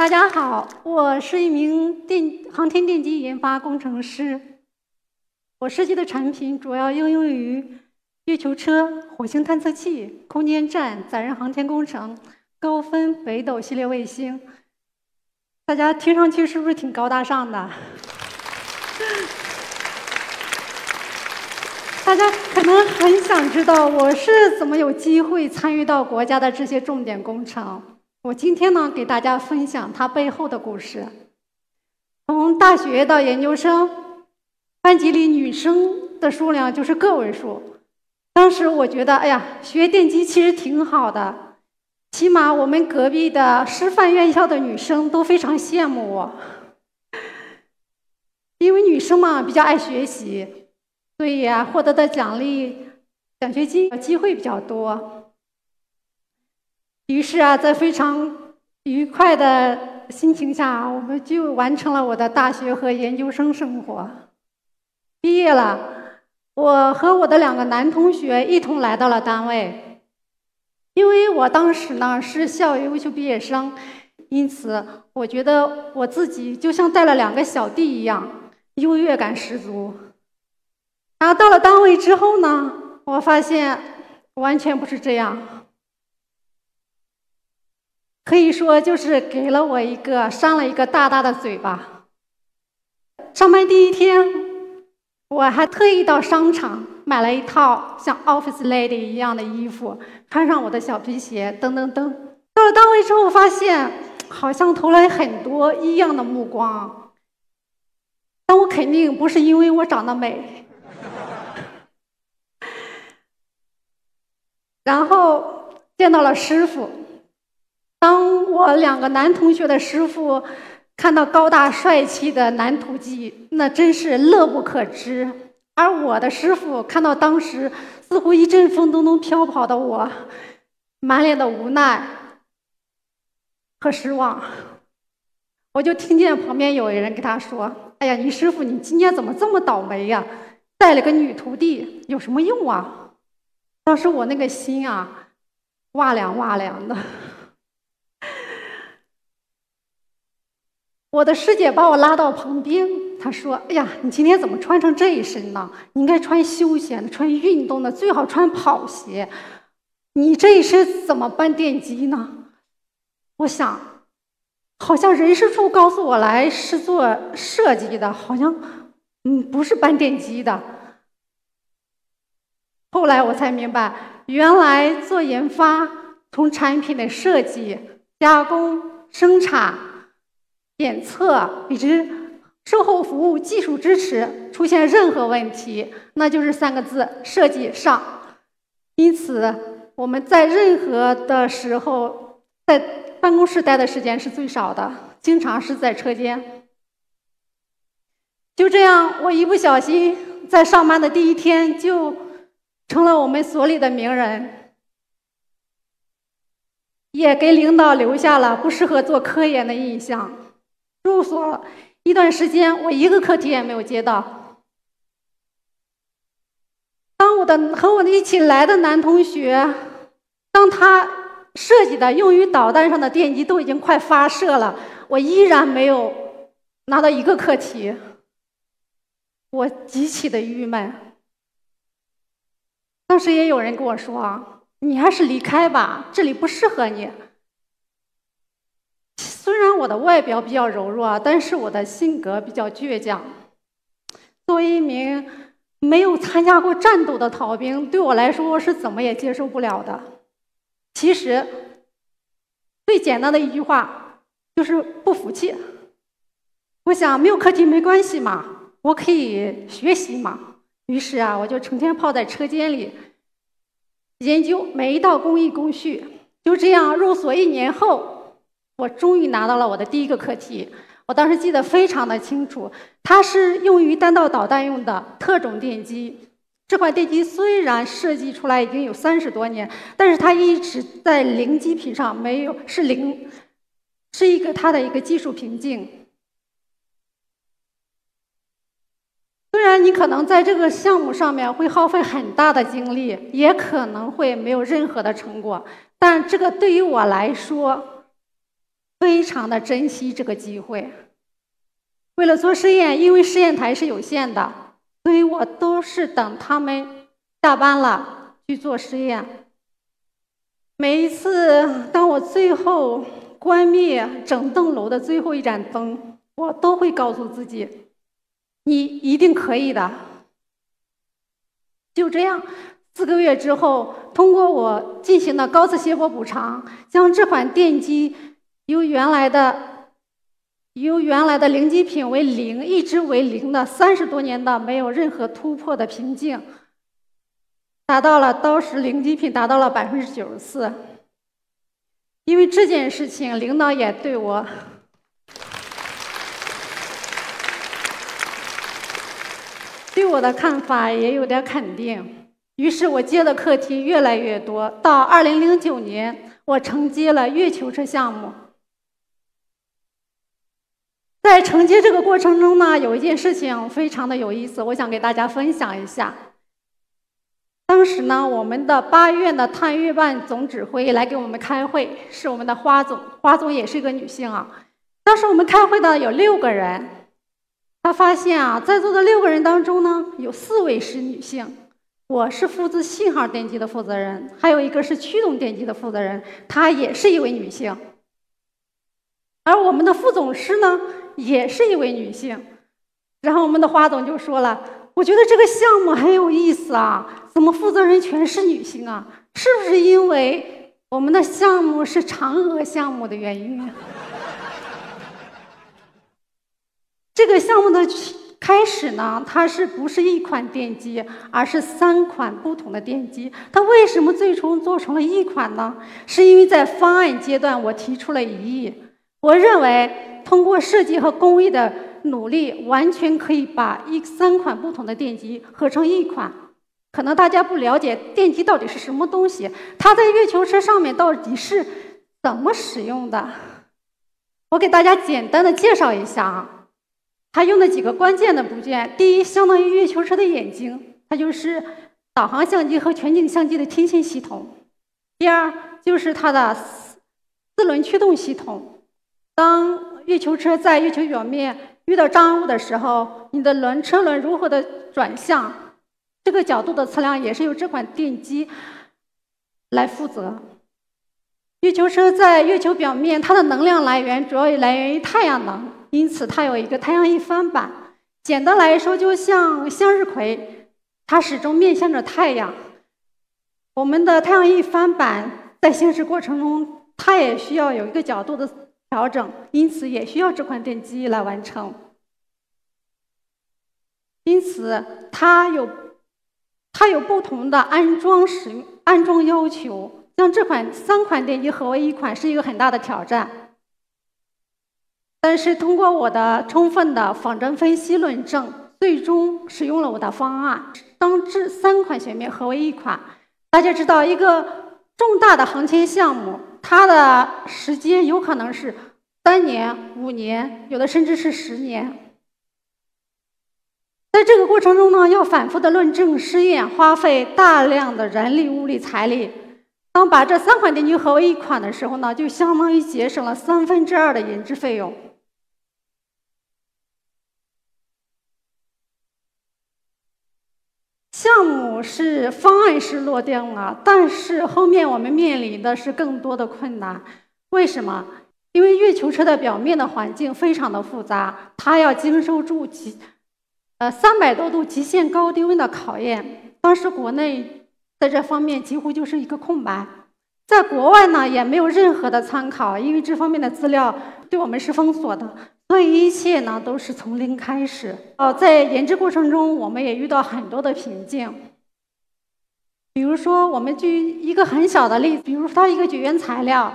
大家好，我是一名电航天电机研发工程师。我设计的产品主要应用于月球车、火星探测器、空间站、载人航天工程、高分北斗系列卫星。大家听上去是不是挺高大上的？大家可能很想知道我是怎么有机会参与到国家的这些重点工程。我今天呢，给大家分享它背后的故事。从大学到研究生，班级里女生的数量就是个位数。当时我觉得，哎呀，学电机其实挺好的，起码我们隔壁的师范院校的女生都非常羡慕我，因为女生嘛比较爱学习。所以啊，获得的奖励、奖学金机会比较多。于是啊，在非常愉快的心情下，我们就完成了我的大学和研究生生活。毕业了，我和我的两个男同学一同来到了单位。因为我当时呢是校优秀毕业生，因此我觉得我自己就像带了两个小弟一样，优越感十足。然后到了单位之后呢，我发现完全不是这样，可以说就是给了我一个扇了一个大大的嘴巴。上班第一天，我还特意到商场买了一套像 Office Lady 一样的衣服，穿上我的小皮鞋，噔噔噔。到了单位之后，发现好像投来很多异样的目光，但我肯定不是因为我长得美。然后见到了师傅。当我两个男同学的师傅看到高大帅气的男徒弟，那真是乐不可支；而我的师傅看到当时似乎一阵风都能飘跑的我，满脸的无奈和失望。我就听见旁边有人跟他说：“哎呀，你师傅你今天怎么这么倒霉呀？带了个女徒弟有什么用啊？”当时我那个心啊，哇凉哇凉的。我的师姐把我拉到旁边，她说：“哎呀，你今天怎么穿成这一身呢？你应该穿休闲的，穿运动的，最好穿跑鞋。你这一身怎么搬电机呢？”我想，好像人事处告诉我来是做设计的，好像嗯不是搬电机的。后来我才明白，原来做研发，从产品的设计、加工、生产、检测，以及售后服务、技术支持，出现任何问题，那就是三个字：设计上。因此，我们在任何的时候，在办公室待的时间是最少的，经常是在车间。就这样，我一不小心，在上班的第一天就。成了我们所里的名人，也给领导留下了不适合做科研的印象。入所一段时间，我一个课题也没有接到。当我的和我一起来的男同学，当他设计的用于导弹上的电机都已经快发射了，我依然没有拿到一个课题，我极其的郁闷。当时也有人跟我说：“你还是离开吧，这里不适合你。”虽然我的外表比较柔弱，但是我的性格比较倔强。作为一名没有参加过战斗的逃兵，对我来说是怎么也接受不了的。其实，最简单的一句话就是不服气。我想没有课题没关系嘛，我可以学习嘛。于是啊，我就成天泡在车间里研究每一道工艺工序。就这样入所一年后，我终于拿到了我的第一个课题。我当时记得非常的清楚，它是用于弹道导弹用的特种电机。这款电机虽然设计出来已经有三十多年，但是它一直在零基频上没有是零，是一个它的一个技术瓶颈。虽然你可能在这个项目上面会耗费很大的精力，也可能会没有任何的成果，但这个对于我来说非常的珍惜这个机会。为了做实验，因为实验台是有限的，所以我都是等他们下班了去做实验。每一次，当我最后关灭整栋楼的最后一盏灯，我都会告诉自己：“你一定可以的。”就这样，四个月之后，通过我进行的高次谐波补偿，将这款电机由原来的由原来的零极品为零，一直为零的三十多年的没有任何突破的瓶颈，达到了当时零极品达到了百分之九十四。因为这件事情，领导也对我对我的看法也有点肯定。于是我接的课题越来越多。到二零零九年，我承接了月球车项目。在承接这个过程中呢，有一件事情非常的有意思，我想给大家分享一下。当时呢，我们的八院的探月办总指挥来给我们开会，是我们的花总，花总也是一个女性啊。当时我们开会的有六个人，他发现啊，在座的六个人当中呢，有四位是女性，我是负责信号电机的负责人，还有一个是驱动电机的负责人，她也是一位女性。而我们的副总师呢，也是一位女性。然后我们的花总就说了。我觉得这个项目很有意思啊，怎么负责人全是女性啊？是不是因为我们的项目是嫦娥项目的原因？这个项目的开始呢，它是不是一款电机，而是三款不同的电机？它为什么最终做成了一款呢？是因为在方案阶段我提出了异议，我认为通过设计和工艺的。努力完全可以把一三款不同的电机合成一款。可能大家不了解电机到底是什么东西，它在月球车上面到底是怎么使用的？我给大家简单的介绍一下啊，它用的几个关键的部件。第一，相当于月球车的眼睛，它就是导航相机和全景相机的天线系统。第二，就是它的四轮驱动系统。当月球车在月球表面。遇到障碍物的时候，你的轮车轮如何的转向，这个角度的测量也是由这款电机来负责。月球车在月球表面，它的能量来源主要来源于太阳能，因此它有一个太阳翼帆板。简单来说，就像向日葵，它始终面向着太阳。我们的太阳翼帆板在行驶过程中，它也需要有一个角度的。调整，因此也需要这款电机来完成。因此，它有它有不同的安装使用安装要求，将这款三款电机合为一款是一个很大的挑战。但是，通过我的充分的仿真分析论证，最终使用了我的方案，当这三款雪面合为一款。大家知道，一个重大的航天项目。它的时间有可能是三年、五年，有的甚至是十年。在这个过程中呢，要反复的论证试验，花费大量的人力、物力、财力。当把这三款电机合为一款的时候呢，就相当于节省了三分之二的研制费用。项目是方案是落定了，但是后面我们面临的是更多的困难。为什么？因为月球车的表面的环境非常的复杂，它要经受住极呃三百多度极限高低温的考验。当时国内在这方面几乎就是一个空白，在国外呢也没有任何的参考，因为这方面的资料对我们是封锁的。所以一切呢都是从零开始。哦，在研制过程中，我们也遇到很多的瓶颈。比如说，我们举一个很小的例子，比如说一个绝缘材料，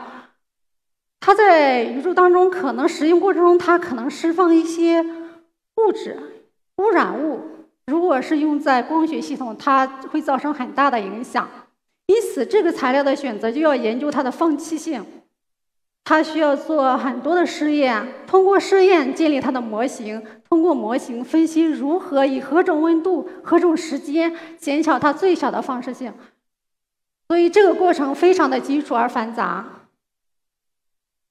它在宇宙当中可能使用过程中，它可能释放一些物质污染物。如果是用在光学系统，它会造成很大的影响。因此，这个材料的选择就要研究它的放气性。它需要做很多的试验，通过试验建立它的模型，通过模型分析如何以何种温度、何种时间减小它最小的放射性。所以这个过程非常的基础而繁杂。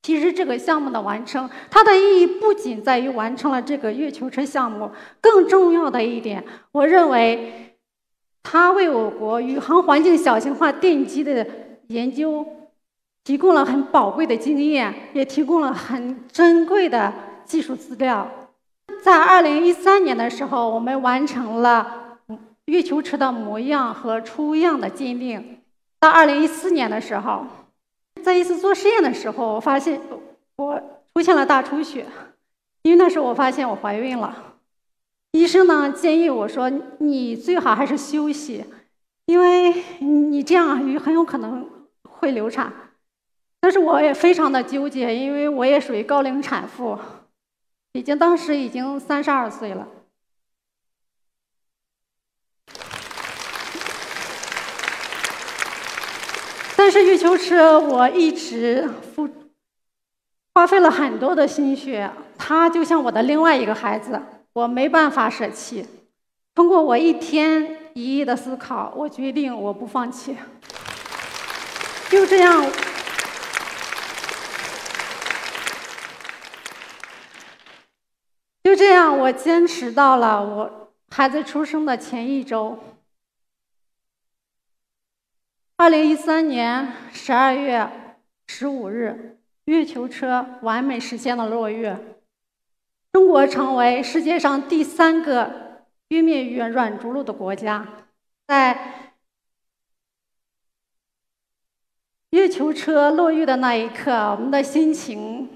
其实这个项目的完成，它的意义不仅在于完成了这个月球车项目，更重要的一点，我认为，它为我国宇航环境小型化电机的研究提供了很宝贵的经验，也提供了很珍贵的技术资料。在二零一三年的时候，我们完成了月球车的模样和出样的鉴定。到二零一四年的时候。在一次做实验的时候，我发现我出现了大出血，因为那时候我发现我怀孕了。医生呢建议我说：“你最好还是休息，因为你这样很有可能会流产。”但是我也非常的纠结，因为我也属于高龄产妇，已经当时已经三十二岁了。但是月球车，我一直付花费了很多的心血，它就像我的另外一个孩子，我没办法舍弃。通过我一天一夜的思考，我决定我不放弃。就这样，就这样，我坚持到了我孩子出生的前一周。二零一三年十二月十五日，月球车完美实现了落月，中国成为世界上第三个月面软软着陆的国家。在月球车落月的那一刻，我们的心情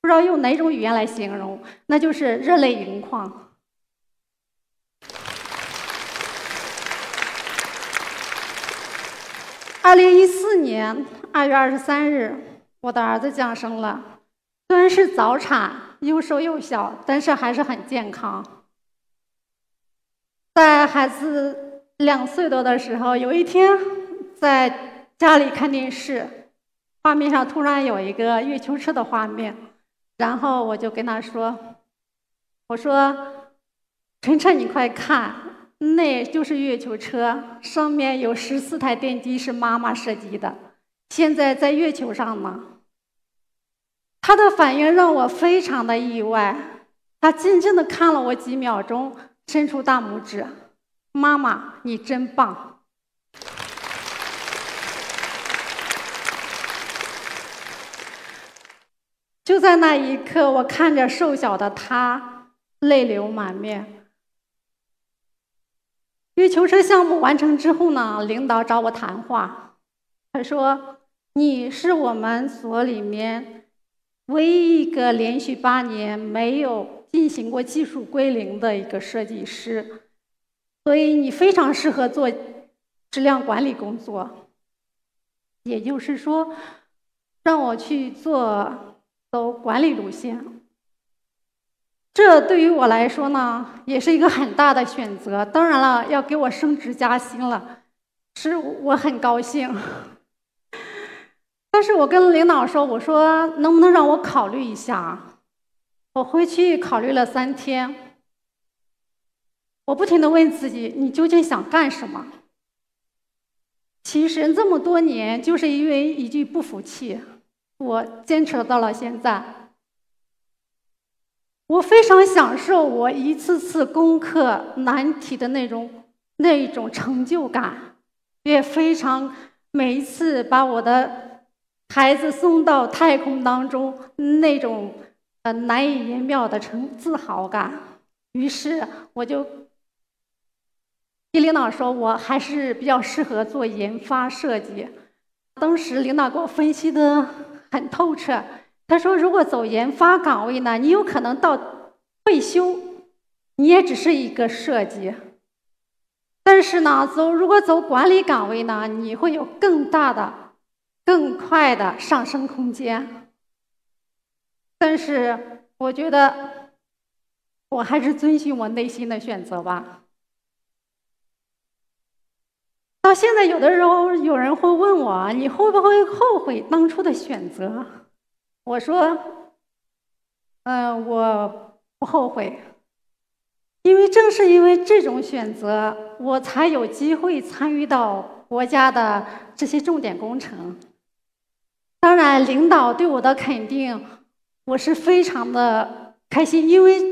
不知道用哪种语言来形容，那就是热泪盈眶。二零一四年二月二十三日，我的儿子降生了。虽然是早产，又瘦又小，但是还是很健康。在孩子两岁多的时候，有一天在家里看电视，画面上突然有一个月球车的画面，然后我就跟他说：“我说，晨晨，你快看。”那就是月球车，上面有十四台电机是妈妈设计的，现在在月球上呢。他的反应让我非常的意外，他静静的看了我几秒钟，伸出大拇指：“妈妈，你真棒。”就在那一刻，我看着瘦小的他，泪流满面。月球车项目完成之后呢，领导找我谈话，他说：“你是我们所里面唯一一个连续八年没有进行过技术归零的一个设计师，所以你非常适合做质量管理工作。也就是说，让我去做走管理路线。”这对于我来说呢，也是一个很大的选择。当然了，要给我升职加薪了，是我很高兴。但是我跟领导说：“我说能不能让我考虑一下？”我回去考虑了三天，我不停的问自己：“你究竟想干什么？”其实这么多年，就是因为一句不服气，我坚持到了现在。我非常享受我一次次攻克难题的那种那一种成就感，也非常每一次把我的孩子送到太空当中那种呃难以言表的成自豪感。于是我就跟领导说，我还是比较适合做研发设计。当时领导给我分析的很透彻。他说：“如果走研发岗位呢，你有可能到退休，你也只是一个设计；但是呢，走如果走管理岗位呢，你会有更大的、更快的上升空间。但是，我觉得我还是遵循我内心的选择吧。到现在，有的时候有人会问我：你会不会后悔当初的选择？”我说：“嗯，我不后悔，因为正是因为这种选择，我才有机会参与到国家的这些重点工程。当然，领导对我的肯定，我是非常的开心，因为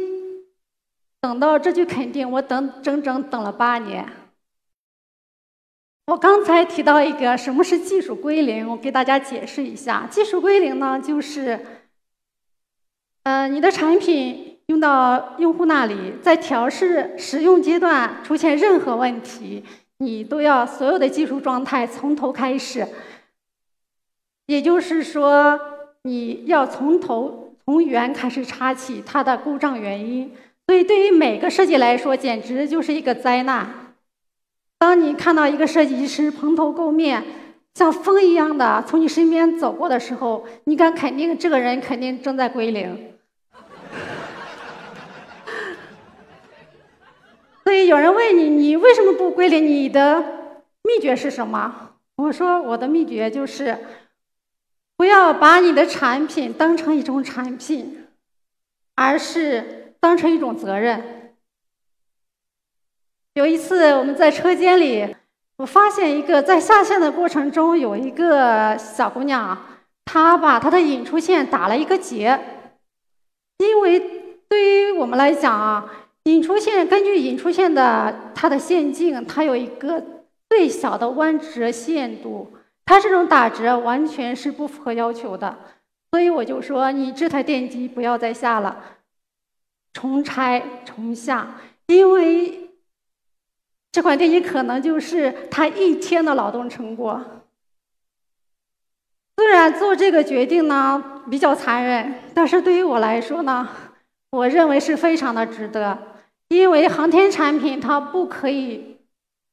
等到这句肯定，我等整整等了八年。我刚才提到一个什么是技术归零，我给大家解释一下。技术归零呢，就是，呃，你的产品用到用户那里，在调试使用阶段出现任何问题，你都要所有的技术状态从头开始。也就是说，你要从头从源开始查起它的故障原因。所以，对于每个设计来说，简直就是一个灾难。当你看到一个设计师蓬头垢面、像风一样的从你身边走过的时候，你敢肯定这个人肯定正在归零。所以有人问你，你为什么不归零？你的秘诀是什么？我说我的秘诀就是，不要把你的产品当成一种产品，而是当成一种责任。有一次，我们在车间里，我发现一个在下线的过程中，有一个小姑娘，她把她的引出线打了一个结。因为对于我们来讲啊，引出线根据引出线的它的线径，它有一个最小的弯折线度，它这种打折完全是不符合要求的。所以我就说，你这台电机不要再下了，重拆重下，因为。这款电机可能就是他一天的劳动成果。虽然做这个决定呢比较残忍，但是对于我来说呢，我认为是非常的值得。因为航天产品它不可以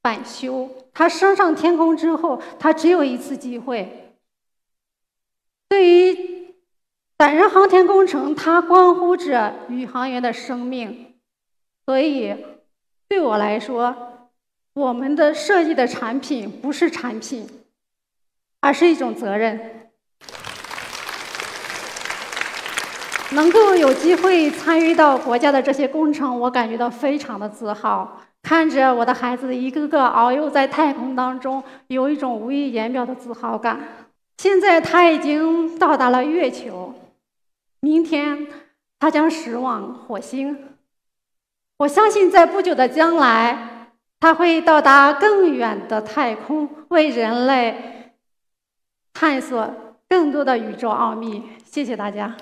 返修，它升上天空之后，它只有一次机会。对于载人航天工程，它关乎着宇航员的生命，所以对我来说。我们的设计的产品不是产品，而是一种责任。能够有机会参与到国家的这些工程，我感觉到非常的自豪。看着我的孩子一个个遨游在太空当中，有一种无以言表的自豪感。现在他已经到达了月球，明天他将驶往火星。我相信在不久的将来。它会到达更远的太空，为人类探索更多的宇宙奥秘。谢谢大家。